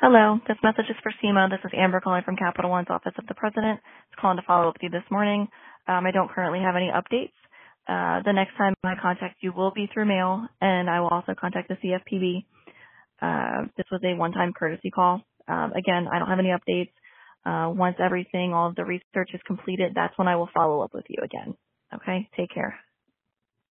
Hello, this message is for SEMA. This is Amber calling from Capital One's Office of the President. It's calling to follow up with you this morning. Um, I don't currently have any updates. Uh, the next time I contact you will be through mail, and I will also contact the CFPB. Uh, this was a one-time courtesy call. Um, again, I don't have any updates. Uh, once everything, all of the research is completed, that's when I will follow up with you again. Okay, take care.